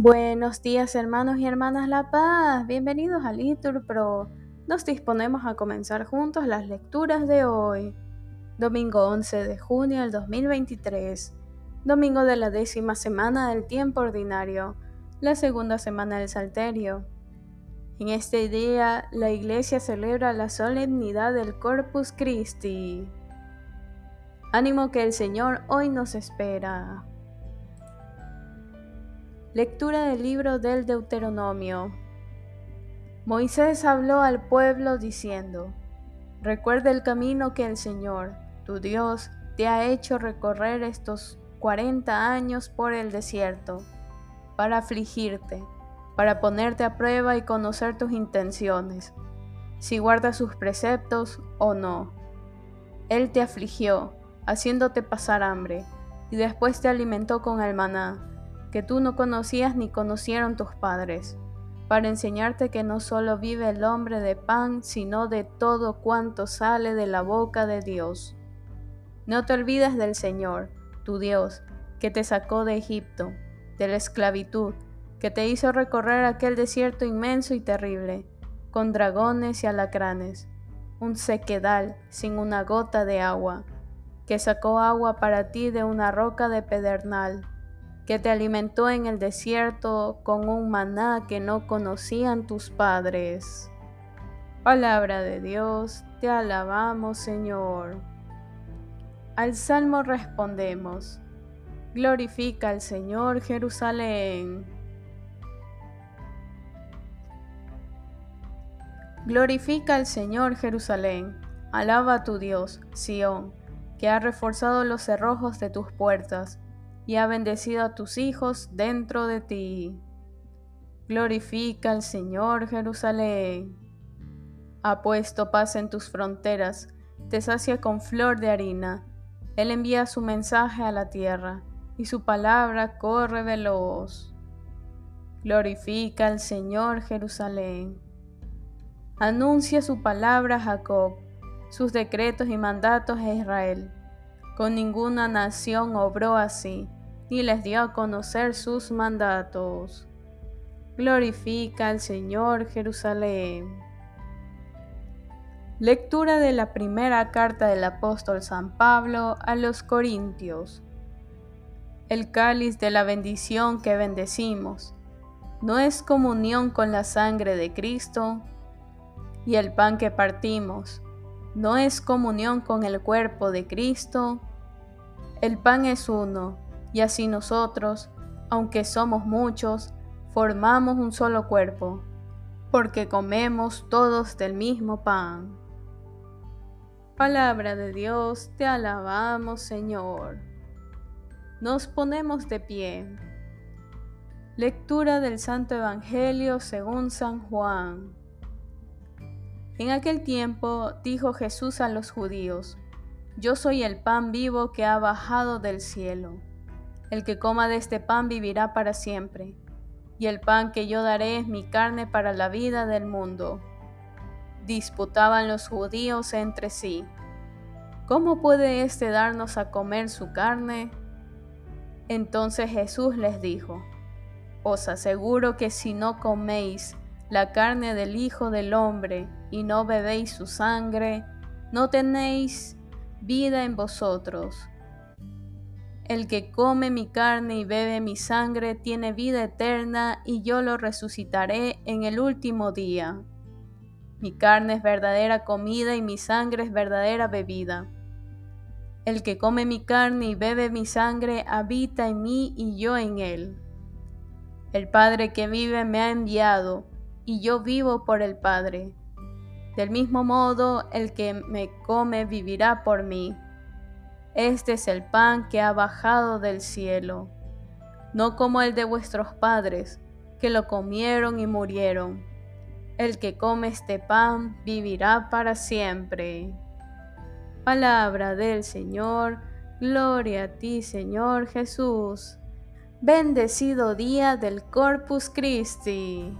Buenos días hermanos y hermanas La Paz, bienvenidos a Litur Pro. Nos disponemos a comenzar juntos las lecturas de hoy, domingo 11 de junio del 2023, domingo de la décima semana del tiempo ordinario, la segunda semana del Salterio. En este día la Iglesia celebra la solemnidad del Corpus Christi. Ánimo que el Señor hoy nos espera. Lectura del libro del Deuteronomio. Moisés habló al pueblo diciendo, Recuerda el camino que el Señor, tu Dios, te ha hecho recorrer estos cuarenta años por el desierto, para afligirte, para ponerte a prueba y conocer tus intenciones, si guardas sus preceptos o no. Él te afligió, haciéndote pasar hambre, y después te alimentó con el maná que tú no conocías ni conocieron tus padres, para enseñarte que no solo vive el hombre de pan, sino de todo cuanto sale de la boca de Dios. No te olvides del Señor, tu Dios, que te sacó de Egipto, de la esclavitud, que te hizo recorrer aquel desierto inmenso y terrible, con dragones y alacranes, un sequedal sin una gota de agua, que sacó agua para ti de una roca de pedernal que te alimentó en el desierto con un maná que no conocían tus padres. Palabra de Dios, te alabamos Señor. Al salmo respondemos, glorifica al Señor Jerusalén. Glorifica al Señor Jerusalén, alaba a tu Dios, Sión, que ha reforzado los cerrojos de tus puertas y ha bendecido a tus hijos dentro de ti. Glorifica al Señor Jerusalén. Ha puesto paz en tus fronteras, te sacia con flor de harina. Él envía su mensaje a la tierra, y su palabra corre veloz. Glorifica al Señor Jerusalén. Anuncia su palabra a Jacob, sus decretos y mandatos a Israel. Con ninguna nación obró así y les dio a conocer sus mandatos. Glorifica al Señor Jerusalén. Lectura de la primera carta del apóstol San Pablo a los Corintios. El cáliz de la bendición que bendecimos no es comunión con la sangre de Cristo, y el pan que partimos no es comunión con el cuerpo de Cristo. El pan es uno y así nosotros, aunque somos muchos, formamos un solo cuerpo, porque comemos todos del mismo pan. Palabra de Dios, te alabamos Señor. Nos ponemos de pie. Lectura del Santo Evangelio según San Juan. En aquel tiempo dijo Jesús a los judíos, Yo soy el pan vivo que ha bajado del cielo. El que coma de este pan vivirá para siempre, y el pan que yo daré es mi carne para la vida del mundo. Disputaban los judíos entre sí. ¿Cómo puede éste darnos a comer su carne? Entonces Jesús les dijo, Os aseguro que si no coméis la carne del Hijo del Hombre y no bebéis su sangre, no tenéis vida en vosotros el que come mi carne y bebe mi sangre tiene vida eterna y yo lo resucitaré en el último día. Mi carne es verdadera comida y mi sangre es verdadera bebida. El que come mi carne y bebe mi sangre habita en mí y yo en él. El Padre que vive me ha enviado y yo vivo por el Padre. Del mismo modo, el que me come vivirá por mí. Este es el pan que ha bajado del cielo, no como el de vuestros padres, que lo comieron y murieron. El que come este pan vivirá para siempre. Palabra del Señor, gloria a ti Señor Jesús. Bendecido día del Corpus Christi.